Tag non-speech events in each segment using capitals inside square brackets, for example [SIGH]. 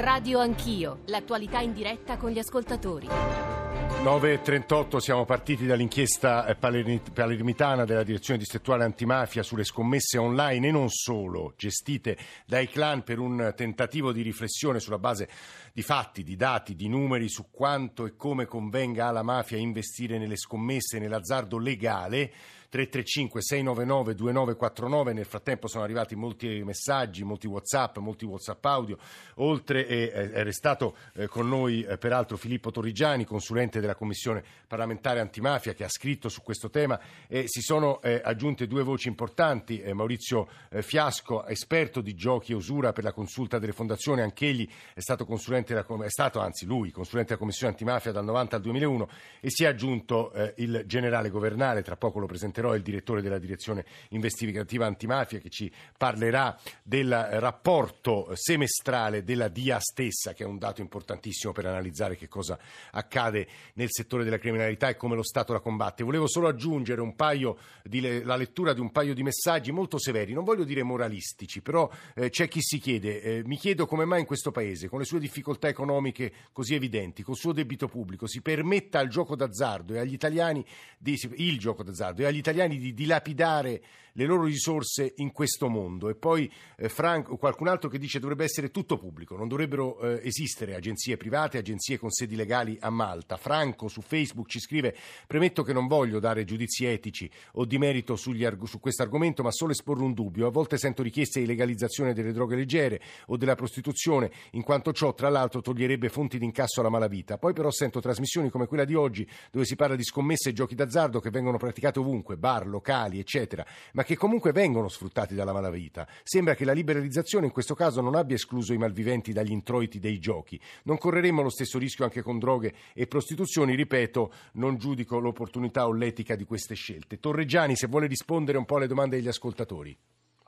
Radio Anch'io, l'attualità in diretta con gli ascoltatori. 9.38 siamo partiti dall'inchiesta eh, palermitana della direzione distrettuale antimafia sulle scommesse online e non solo, gestite dai clan per un tentativo di riflessione sulla base di fatti, di dati, di numeri su quanto e come convenga alla mafia investire nelle scommesse e nell'azzardo legale. 335 699 2949 nel frattempo sono arrivati molti messaggi, molti whatsapp, molti whatsapp audio. Oltre è restato eh, con noi eh, peraltro Filippo Torrigiani consulente della commissione parlamentare antimafia che ha scritto su questo tema. E si sono eh, aggiunte due voci importanti Maurizio Fiasco esperto di giochi e usura per la consulta delle fondazioni. Anch'egli è stato consulente della, è stato anzi lui consulente della commissione antimafia dal 90 al 2001 e si è aggiunto il generale governale tra poco lo presenterò Però il direttore della direzione investigativa antimafia, che ci parlerà del rapporto semestrale della DIA stessa, che è un dato importantissimo per analizzare che cosa accade nel settore della criminalità e come lo Stato la combatte. Volevo solo aggiungere di, la lettura di un paio di messaggi molto severi, non voglio dire moralistici, però eh, c'è chi si chiede, eh, mi chiedo come mai in questo Paese, con le sue difficoltà economiche così evidenti, col suo debito pubblico, si permetta al gioco d'azzardo e agli italiani di, il gioco d'azzardo e agli italiani italiani di dilapidare le loro risorse in questo mondo. E poi eh, Frank, qualcun altro che dice che dovrebbe essere tutto pubblico, non dovrebbero eh, esistere agenzie private, agenzie con sedi legali a Malta. Franco su Facebook ci scrive: Premetto che non voglio dare giudizi etici o di merito arg- su questo argomento, ma solo esporre un dubbio. A volte sento richieste di legalizzazione delle droghe leggere o della prostituzione, in quanto ciò, tra l'altro, toglierebbe fonti di incasso alla malavita. Poi però sento trasmissioni come quella di oggi, dove si parla di scommesse e giochi d'azzardo che vengono praticate ovunque bar, locali, eccetera, ma che comunque vengono sfruttati dalla malavita. Sembra che la liberalizzazione in questo caso non abbia escluso i malviventi dagli introiti dei giochi. Non correremmo lo stesso rischio anche con droghe e prostituzioni, ripeto, non giudico l'opportunità o l'etica di queste scelte. Torreggiani, se vuole rispondere un po' alle domande degli ascoltatori.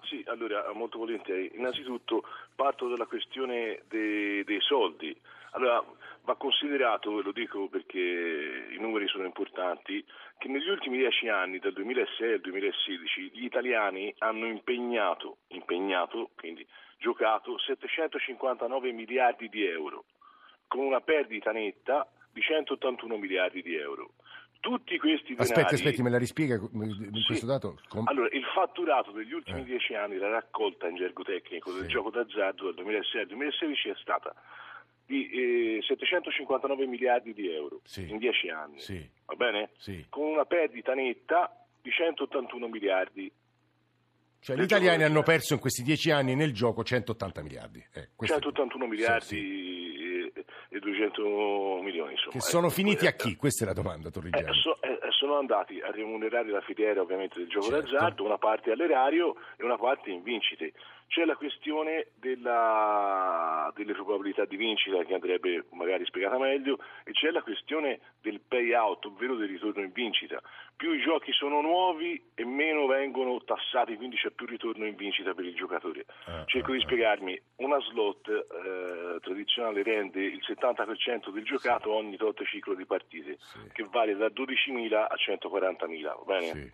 Sì, allora molto volentieri. Innanzitutto parto dalla questione dei, dei soldi. Allora, va considerato, e lo dico perché i numeri sono importanti, che negli ultimi dieci anni, dal 2006 al 2016, gli italiani hanno impegnato, impegnato quindi giocato 759 miliardi di euro, con una perdita netta di 181 miliardi di euro. Tutti questi denari... Aspetti, aspetti, me la rispiega sì. questo dato? Com... Allora, il fatturato degli ultimi eh. dieci anni, la raccolta in gergo tecnico del gioco d'azzardo dal 2006 al 2016 è stata di eh, 759 miliardi di euro sì. in 10 anni, sì. va bene? Sì. Con una perdita netta di 181 miliardi. Cioè gli italiani hanno perso in questi 10 anni nel gioco 180 miliardi. Eh, 181 miliardi e 200 milioni. Insomma. Che sono ecco, finiti a chi? Questa è la domanda, Torrigiani. Eh, so, eh, sono andati a remunerare la filiera ovviamente del gioco certo. d'azzardo, una parte all'erario e una parte in vincite. C'è la questione della, delle probabilità di vincita che andrebbe magari spiegata meglio e c'è la questione del payout, ovvero del ritorno in vincita. Più i giochi sono nuovi e meno vengono tassati, quindi c'è più ritorno in vincita per il giocatore. Ah, Cerco ah, di spiegarmi, una slot eh, tradizionale rende il 70% del giocato ogni tot ciclo di partite, sì. che varia da 12.000 a 140.000, va bene? Sì.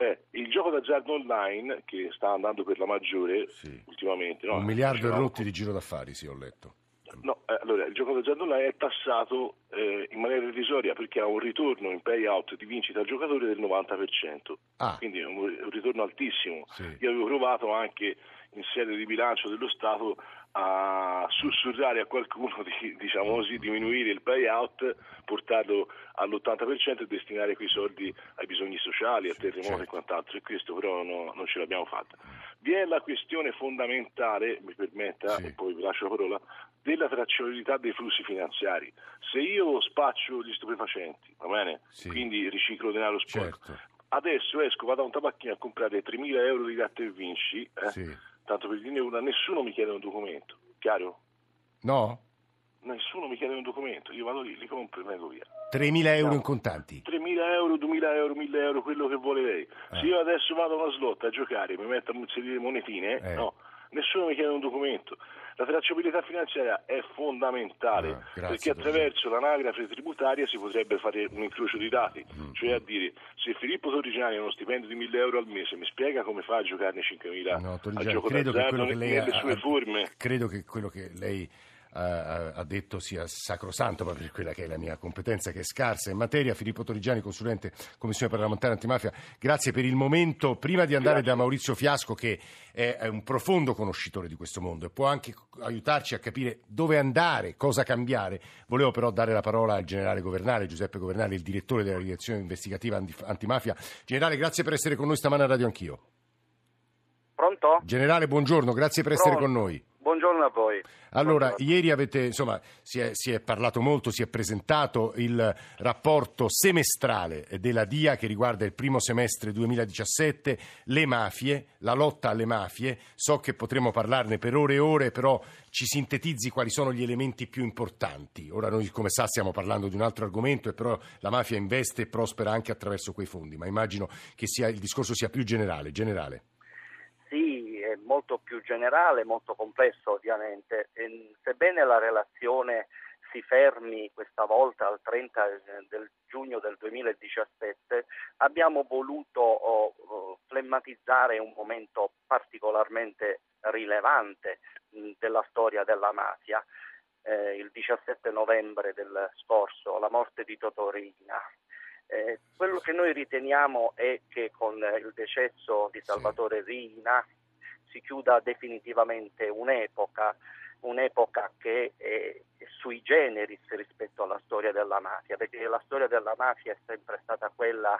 Eh, il gioco d'azzardo online che sta andando per la maggiore sì. ultimamente. No? Un miliardo e rotti di giro d'affari, sì, ho letto. No, eh, allora il gioco d'azzardo online è tassato eh, in maniera irrisoria perché ha un ritorno in payout di vincita al giocatore del 90%, ah. quindi è un, un ritorno altissimo. Sì. Io avevo provato anche in sede di bilancio dello Stato a sussurrare a qualcuno di diciamo così, diminuire il payout, portarlo all'80% e destinare quei soldi ai bisogni sociali, al terremoto certo. e quant'altro, e questo però no, non ce l'abbiamo fatta. Vi è la questione fondamentale, mi permetta, sì. e poi vi lascio la parola, della tracciabilità dei flussi finanziari. Se io spaccio gli stupefacenti, va bene? Sì. Quindi riciclo denaro sporco. Certo. Adesso esco, vado a un tabacchino a comprare 3.000 euro di latte e vinci, eh? sì tanto per dire una, nessuno mi chiede un documento, chiaro? No? Nessuno mi chiede un documento, io vado lì, li compro e vengo via. 3.000 euro no. in contanti? 3.000 euro, 2.000 euro, 1.000 euro, quello che vuole lei. Eh. Se io adesso vado a una slot a giocare, mi metto a inserire monetine, eh. no, nessuno mi chiede un documento. La tracciabilità finanziaria è fondamentale ah, perché attraverso l'anagrafe tributaria si potrebbe fare un incrocio di dati, mm. cioè a dire se Filippo Torrigiani ha uno stipendio di 1000 euro al mese mi spiega come fa a giocarne 5000 no, al gioco credo d'azzardo che nelle ha, sue forme. Credo che quello che lei ha detto sia sacrosanto proprio per quella che è la mia competenza che è scarsa in materia. Filippo Torigiani, consulente Commissione parlamentare antimafia, grazie per il momento. Prima di andare grazie. da Maurizio Fiasco che è un profondo conoscitore di questo mondo e può anche aiutarci a capire dove andare, cosa cambiare, volevo però dare la parola al generale Governale, Giuseppe Governale, il direttore della direzione investigativa antimafia. Generale, grazie per essere con noi stamane a Radio Anch'io. Pronto? Generale, buongiorno, grazie per Pronto. essere con noi. Buongiorno a voi. Allora, Buongiorno. ieri avete, insomma, si è, si è, parlato molto, si è presentato il rapporto semestrale della DIA che riguarda il primo semestre 2017, le mafie, la lotta alle mafie. So che potremo parlarne per ore e ore, però ci sintetizzi quali sono gli elementi più importanti. Ora noi, come sa, stiamo parlando di un altro argomento, e però la mafia investe e prospera anche attraverso quei fondi, ma immagino che sia, il discorso sia più generale. generale molto più generale, molto complesso ovviamente. E, sebbene la relazione si fermi questa volta al 30 del giugno del 2017, abbiamo voluto oh, oh, flemmatizzare un momento particolarmente rilevante mh, della storia della mafia. Eh, il 17 novembre del scorso, la morte di Totorina. Eh, quello che noi riteniamo è che con il decesso di Salvatore Rina, si chiuda definitivamente un'epoca, un'epoca che è sui generis rispetto alla storia della mafia, perché la storia della mafia è sempre stata quella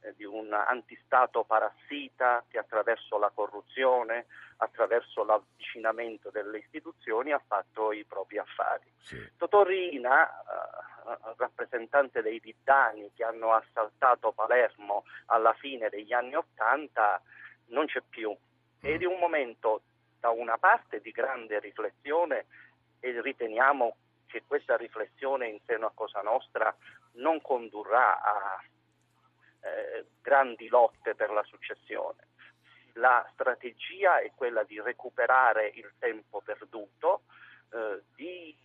eh, di un antistato parassita che attraverso la corruzione, attraverso l'avvicinamento delle istituzioni ha fatto i propri affari. Sì. Totorina, eh, rappresentante dei Viddani che hanno assaltato Palermo alla fine degli anni Ottanta, non c'è più ed è un momento da una parte di grande riflessione e riteniamo che questa riflessione in seno a Cosa Nostra non condurrà a eh, grandi lotte per la successione. La strategia è quella di recuperare il tempo perduto, eh, di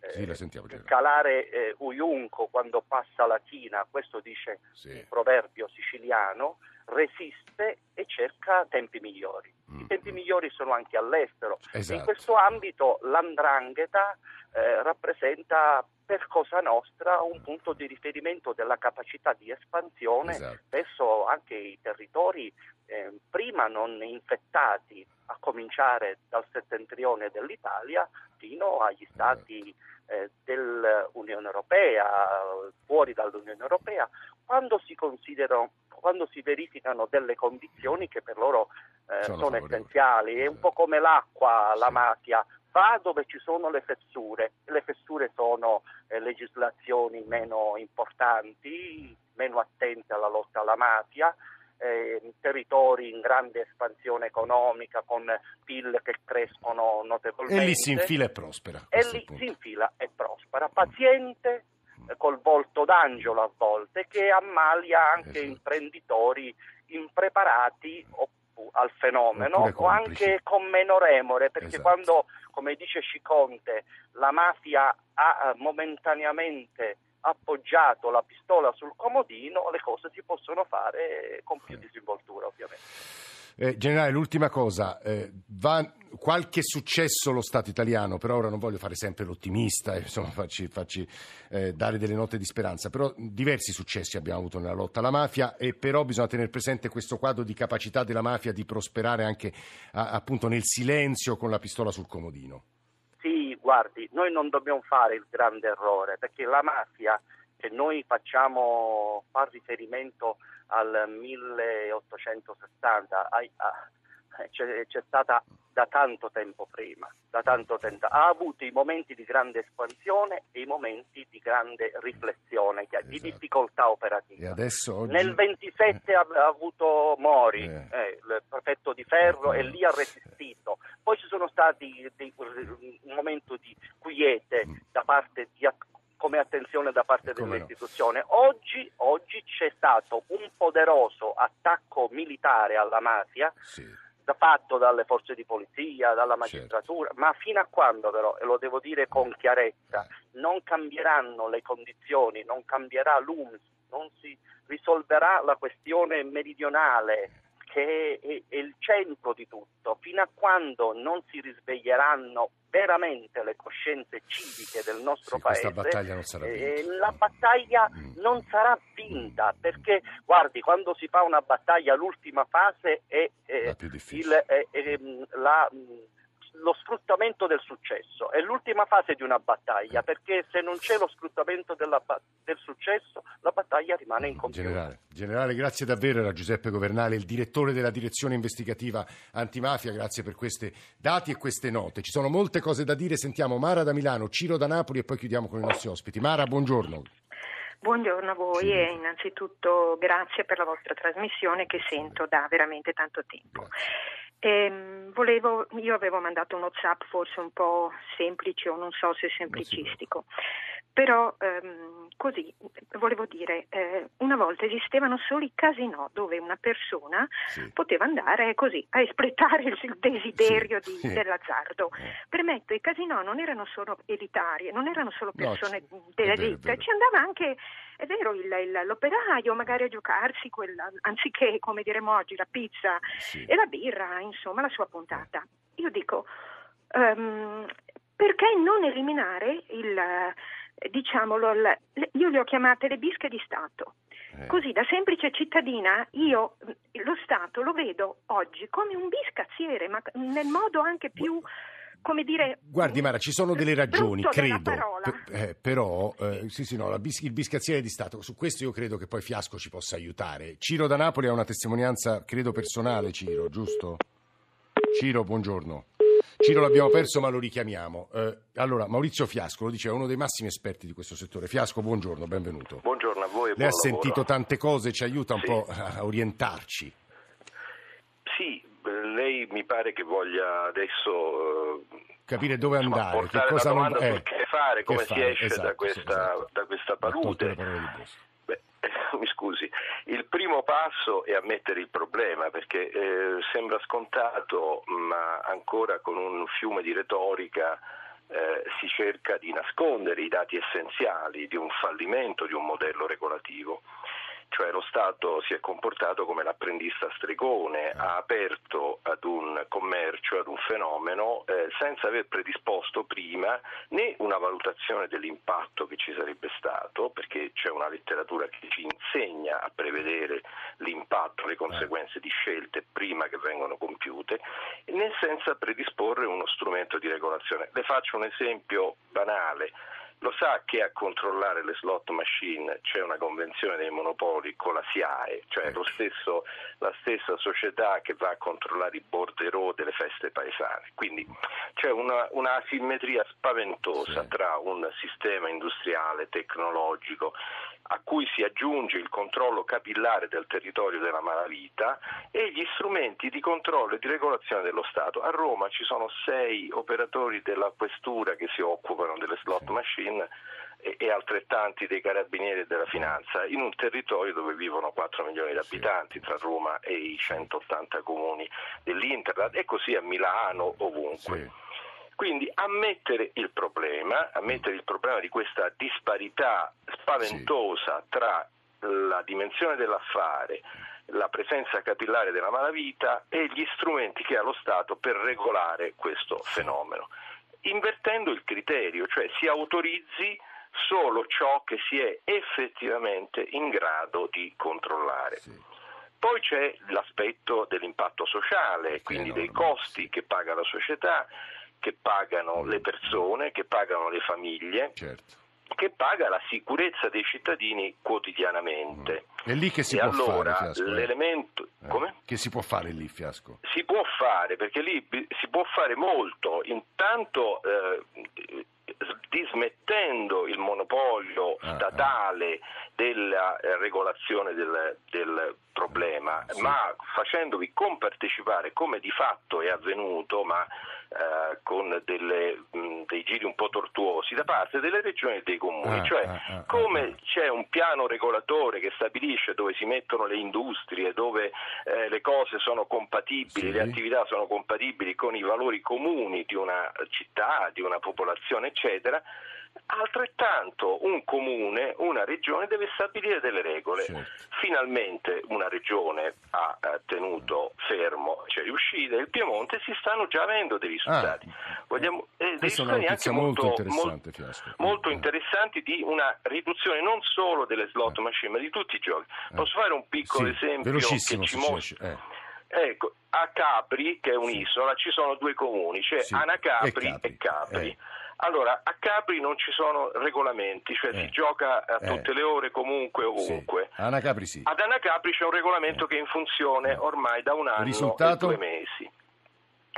eh, sì, calare eh, Ujunco quando passa la china, questo dice sì. il proverbio siciliano, resiste e cerca tempi migliori. Mm. I tempi migliori sono anche all'estero. Esatto. In questo ambito l'andrangheta eh, rappresenta per Cosa Nostra un punto di riferimento della capacità di espansione esatto. verso anche i territori eh, prima non infettati, a cominciare dal settentrione dell'Italia fino agli stati eh, dell'Unione Europea, fuori dall'Unione Europea, quando si considerano quando si verificano delle condizioni che per loro eh, sono, sono essenziali. È un po' come l'acqua, la mafia, va dove ci sono le fessure. Le fessure sono eh, legislazioni meno importanti, meno attente alla lotta alla mafia. Eh, territori in grande espansione economica con PIL che crescono notevolmente e lì si infila e prospera e lì si infila e prospera paziente col volto d'angelo a volte che ammalia anche esatto. imprenditori impreparati al fenomeno o anche con meno remore perché esatto. quando come dice Sciconte la mafia ha eh, momentaneamente appoggiato la pistola sul comodino le cose si possono fare con più disinvoltura ovviamente. Eh, generale, l'ultima cosa, eh, va, qualche successo lo Stato italiano, però ora non voglio fare sempre l'ottimista, [LAUGHS] insomma, farci, farci eh, dare delle note di speranza, però diversi successi abbiamo avuto nella lotta alla mafia e però bisogna tenere presente questo quadro di capacità della mafia di prosperare anche a, appunto nel silenzio con la pistola sul comodino. Sì, guardi, noi non dobbiamo fare il grande errore perché la mafia che noi facciamo fa riferimento al 1860, a, a, c'è, c'è, stata da tanto tempo prima, da tanto tempo. ha avuto i momenti di grande espansione e i momenti di grande riflessione, esatto. di difficoltà operativa. Oggi... Nel 27 eh. ha, ha, avuto Mori, eh. Eh, il prefetto di Ferro, e lì ha resistito. Poi ci sono stati dei, un momento di quiete mm. da parte di come attenzione da parte dell'istituzione. No. Oggi, oggi, c'è stato un poderoso attacco militare alla mafia. Sì. Fatto dalle forze di polizia, dalla certo. magistratura, certo. ma fino a quando però, e lo devo dire con eh. chiarezza, eh. non cambieranno le condizioni, non cambierà l'UMS, non si risolverà la questione meridionale che è, è, il centro di tutto, fino a quando non si risveglieranno veramente le coscienze civiche del nostro sì, paese, battaglia eh, la battaglia mm. non sarà vinta, perché guardi, quando si fa una battaglia l'ultima fase è, è, il, è la lo sfruttamento del successo. È l'ultima fase di una battaglia perché se non c'è lo sfruttamento della, del successo la battaglia rimane incompiuta. Generale, generale, grazie davvero. Era Giuseppe Governale, il direttore della direzione investigativa antimafia. Grazie per questi dati e queste note. Ci sono molte cose da dire. Sentiamo Mara da Milano, Ciro da Napoli e poi chiudiamo con i nostri ospiti. Mara, buongiorno. Buongiorno a voi sì. e innanzitutto grazie per la vostra trasmissione che sento da veramente tanto tempo. Grazie. Eh, volevo, io avevo mandato un WhatsApp forse un po' semplice o non so se semplicistico, però ehm, così volevo dire, eh, una volta esistevano solo i casinò dove una persona sì. poteva andare così a espletare il desiderio sì. di, dell'azzardo. Eh. Permetto, i casinò non erano solo elitari, non erano solo persone no, dell'elite, ci andava anche è vero, il, il, l'operaio magari a giocarsi, quella, anziché come diremo oggi la pizza sì. e la birra, insomma, la sua puntata. Io dico, um, perché non eliminare il, diciamolo, io le ho chiamate le bische di Stato. Eh. Così da semplice cittadina io lo Stato lo vedo oggi come un biscazziere, ma nel modo anche più come dire... Guardi Mara, ci sono delle ragioni, credo, eh, però eh, sì, sì, no, bis- il biscazziere di Stato, su questo io credo che poi Fiasco ci possa aiutare. Ciro da Napoli ha una testimonianza, credo personale, Ciro, giusto? Ciro, buongiorno. Ciro l'abbiamo perso ma lo richiamiamo. Eh, allora, Maurizio Fiasco lo dice, è uno dei massimi esperti di questo settore. Fiasco, buongiorno, benvenuto. Buongiorno a voi. Lei ha sentito lavoro. tante cose, ci aiuta un sì. po' a orientarci. Sì, lei mi pare che voglia adesso eh, capire dove andare, che cosa non eh, fare, come che si fare, esce esatto, da, questa, esatto. da questa palude. [LAUGHS] Mi scusi, il primo passo è ammettere il problema perché eh, sembra scontato, ma ancora con un fiume di retorica eh, si cerca di nascondere i dati essenziali di un fallimento di un modello regolativo cioè lo Stato si è comportato come l'apprendista stregone, ha aperto ad un commercio, ad un fenomeno eh, senza aver predisposto prima né una valutazione dell'impatto che ci sarebbe stato, perché c'è una letteratura che ci insegna a prevedere l'impatto, le conseguenze di scelte prima che vengono compiute, né senza predisporre uno strumento di regolazione. Le faccio un esempio banale. Lo sa che a controllare le slot machine c'è una convenzione dei monopoli con la SIAE, cioè stesso, la stessa società che va a controllare i borderò delle feste paesane. Quindi c'è una, una asimmetria spaventosa tra un sistema industriale, tecnologico, a cui si aggiunge il controllo capillare del territorio della malavita e gli strumenti di controllo e di regolazione dello Stato. A Roma ci sono sei operatori della questura che si occupano delle slot machine e altrettanti dei carabinieri e della finanza in un territorio dove vivono 4 milioni di abitanti tra Roma e i 180 comuni dell'Internet e così a Milano ovunque. Sì. Quindi ammettere il problema, ammettere il problema di questa disparità spaventosa sì. tra la dimensione dell'affare, la presenza capillare della malavita e gli strumenti che ha lo Stato per regolare questo fenomeno, invertendo il criterio, cioè si autorizzi solo ciò che si è effettivamente in grado di controllare. Sì. Poi c'è l'aspetto dell'impatto sociale, quindi dei costi che paga la società, che pagano le persone, che pagano le famiglie. Certo che paga la sicurezza dei cittadini quotidianamente. È lì che si e può allora, fare fiasco, eh? l'elemento eh. Come? Che si può fare lì fiasco? Si può fare perché lì si può fare molto. Intanto eh, dismettendo il monopolio ah, statale ah. della eh, regolazione del, del problema, sì. ma facendovi compartecipare come di fatto è avvenuto, ma eh, con delle, mh, dei giri un po' tortuosi da parte delle regioni e dei comuni, ah, cioè ah, ah, come ah, c'è un piano regolatore che stabilisce dove si mettono le industrie, dove eh, le cose sono compatibili, sì. le attività sono compatibili con i valori comuni di una città, di una popolazione, eccetera, Altrettanto un comune, una regione deve stabilire delle regole. Certo. Finalmente una regione ha eh, tenuto fermo, cioè riuscita, il Piemonte si stanno già avendo dei risultati. Ah, Vogliamo, eh, dei risultati anche molto, molto, molto, molto, interessanti di una riduzione non solo delle slot machine, ma di tutti i giochi. Eh. Posso fare un piccolo sì, esempio che ci mostra? Eh. Ecco, a Capri, che è un'isola, ci sono due comuni, cioè sì. Anacapri e Capri. E Capri. Eh. Allora, a Capri non ci sono regolamenti, cioè eh. si gioca a tutte eh. le ore, comunque, ovunque. Sì. Anacapri sì. Ad Anacapri c'è un regolamento eh. che è in funzione eh. ormai da un anno Risultato? e due mesi.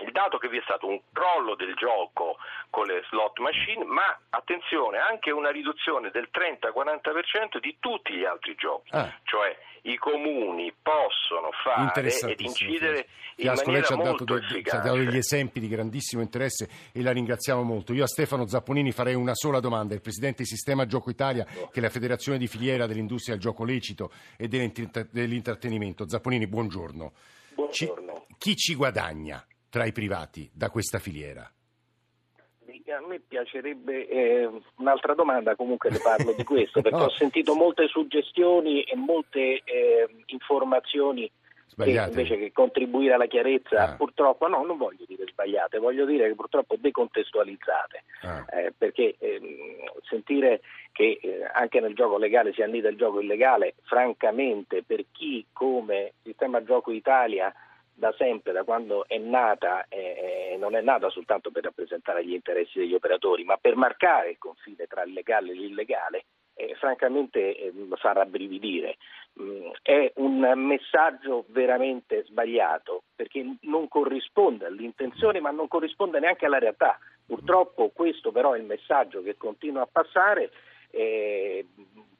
Il dato che vi è stato un crollo del gioco con le slot machine, ma attenzione, anche una riduzione del 30-40% di tutti gli altri giochi. Ah. Cioè i comuni possono fare ed incidere in maniera lei ci ha dato, de, ci ha dato degli esempi di grandissimo interesse e la ringraziamo molto. Io a Stefano Zapponini farei una sola domanda. Il presidente di Sistema Gioco Italia, che è la federazione di filiera dell'industria del gioco lecito e dell'intrattenimento. Zapponini, buongiorno. Buongiorno. Ci, chi ci guadagna tra i privati da questa filiera? A me piacerebbe eh, un'altra domanda, comunque le parlo di questo, [LAUGHS] perché no. ho sentito molte suggestioni e molte eh, informazioni Sbagliate. che invece che contribuire alla chiarezza, ah. purtroppo, no, non voglio dire sbagliate, voglio dire che purtroppo decontestualizzate, ah. eh, perché ehm, sentire che eh, anche nel gioco legale si annida il gioco illegale, francamente per chi come Sistema Gioco Italia da sempre, da quando è nata, eh, non è nata soltanto per rappresentare gli interessi degli operatori, ma per marcare il confine tra il legale e l'illegale, eh, francamente eh, fa rabbrividire. Mm, è un messaggio veramente sbagliato perché non corrisponde all'intenzione ma non corrisponde neanche alla realtà. Purtroppo questo però è il messaggio che continua a passare. Eh,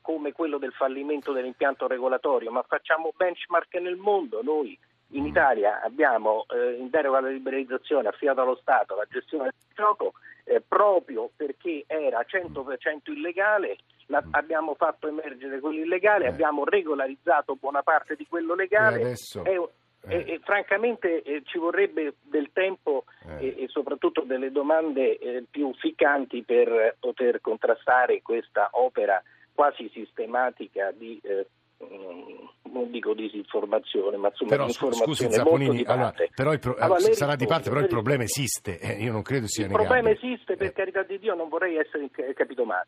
come quello del fallimento dell'impianto regolatorio, ma facciamo benchmark nel mondo noi in Italia abbiamo eh, in deroga alla liberalizzazione affidato allo Stato la gestione del gioco eh, proprio perché era 100% illegale, la, abbiamo fatto emergere quello illegale, eh. abbiamo regolarizzato buona parte di quello legale. E adesso... e, e, e, francamente eh, ci vorrebbe del tempo eh. e, soprattutto delle domande eh, più ficcanti per poter contrastare questa opera quasi sistematica di non dico disinformazione, ma insomma però, informazione scusi, Zapponini, allora, però il pro- allora, sarà risposte, di parte, però il problema esiste, eh, io non credo sia il negabile. Il problema esiste, per eh. carità di Dio, non vorrei essere capito male.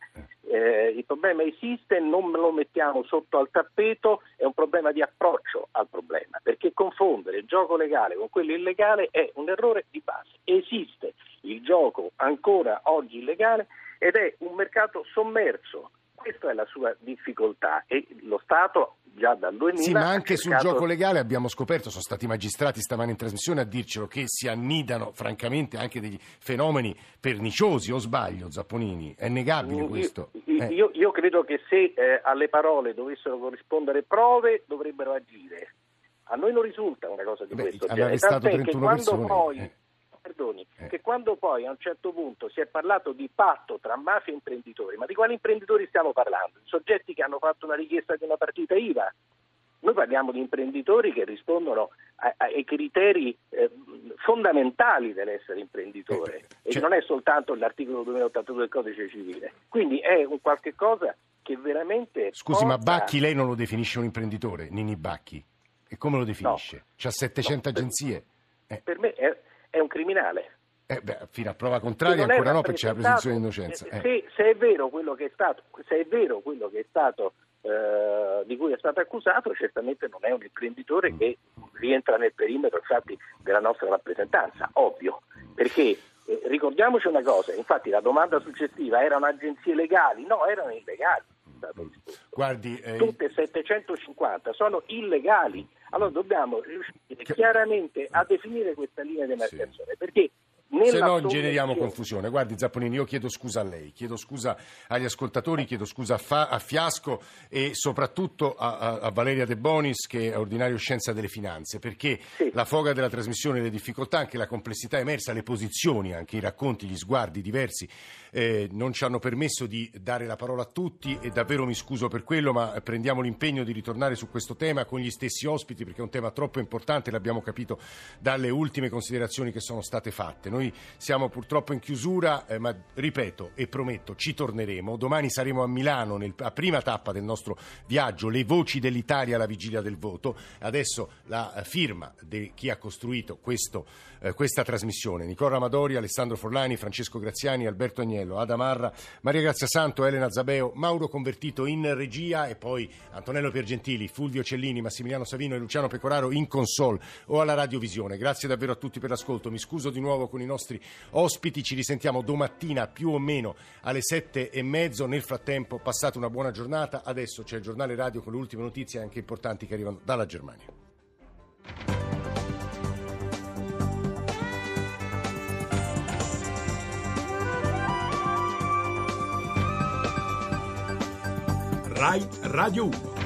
Eh, il problema esiste, non lo mettiamo sotto al tappeto, è un problema di approccio al problema, perché confondere il gioco legale con quello illegale è un errore di base. Esiste il gioco ancora oggi illegale ed è un mercato sommerso questa è la sua difficoltà e lo Stato già dal 2000 Sì, ma anche cercato... sul gioco legale abbiamo scoperto, sono stati magistrati stamani in trasmissione a dircelo, che si annidano francamente anche degli fenomeni perniciosi, o sbaglio Zapponini? È negabile questo? Io, eh. io, io credo che se eh, alle parole dovessero corrispondere prove dovrebbero agire. A noi non risulta una cosa di Beh, questo. Hanno arrestato 31 persone. Poi, eh perdoni, eh. che quando poi a un certo punto si è parlato di patto tra mafia e imprenditori, ma di quali imprenditori stiamo parlando? Soggetti che hanno fatto una richiesta di una partita IVA? Noi parliamo di imprenditori che rispondono ai criteri eh, fondamentali dell'essere imprenditore eh, cioè... e non è soltanto l'articolo 2082 del codice civile. Quindi è un qualche cosa che veramente... Scusi, porta... ma Bacchi lei non lo definisce un imprenditore, Nini Bacchi? E come lo definisce? No. C'ha 700 no, agenzie? Per, eh. per me è, è un criminale. Eh beh, fino a prova contraria ancora no perché c'è la presunzione di innocenza. Eh. Se, se, è vero quello che è stato, se è vero quello che è stato eh, di cui è stato accusato, certamente non è un imprenditore che rientra nel perimetro infatti, della nostra rappresentanza, ovvio, perché eh, ricordiamoci una cosa, infatti la domanda successiva erano agenzie legali, no, erano illegali. Guardi, eh... Tutte 750 sono illegali allora dobbiamo riuscire chiaramente a definire questa linea di demarcazione, sì. perché se no generiamo confusione. Guardi Zapponini, io chiedo scusa a lei, chiedo scusa agli ascoltatori, chiedo scusa a, Fa, a Fiasco e soprattutto a, a, a, Valeria De Bonis che è ordinario scienza delle finanze, perché sì. la foga della trasmissione, le difficoltà, anche la complessità emersa, le posizioni, anche i racconti, gli sguardi diversi eh, non ci hanno permesso di dare la parola a tutti e davvero mi scuso per quello, ma prendiamo l'impegno di ritornare su questo tema con gli stessi ospiti perché è un tema troppo importante, l'abbiamo capito dalle ultime considerazioni che sono state fatte. Noi Noi siamo purtroppo in chiusura, eh, ma ripeto e prometto, ci torneremo. Domani saremo a Milano, nel, a prima tappa del nostro viaggio, le voci dell'Italia alla vigilia del voto. Adesso la eh, firma di chi ha costruito questo, eh, questa trasmissione. Nicola Amadori, Alessandro Forlani, Francesco Graziani, Alberto Agnello, Ada Marra, Maria Grazia Santo, Elena Zabeo, Mauro Convertito in regia e poi Antonello Piergentili, Fulvio Cellini, Massimiliano Savino e Luciano Pecoraro in console o alla radiovisione. Grazie davvero a tutti per l'ascolto. Mi scuso di nuovo con i nostri ospiti. Ci risentiamo domattina più o meno alle sette e mezzo. Nel frattempo passate una buona giornata. Adesso c'è il giornale radio con le ultime notizie anche importanti che arrivano dalla Germania. RAI Radio. 1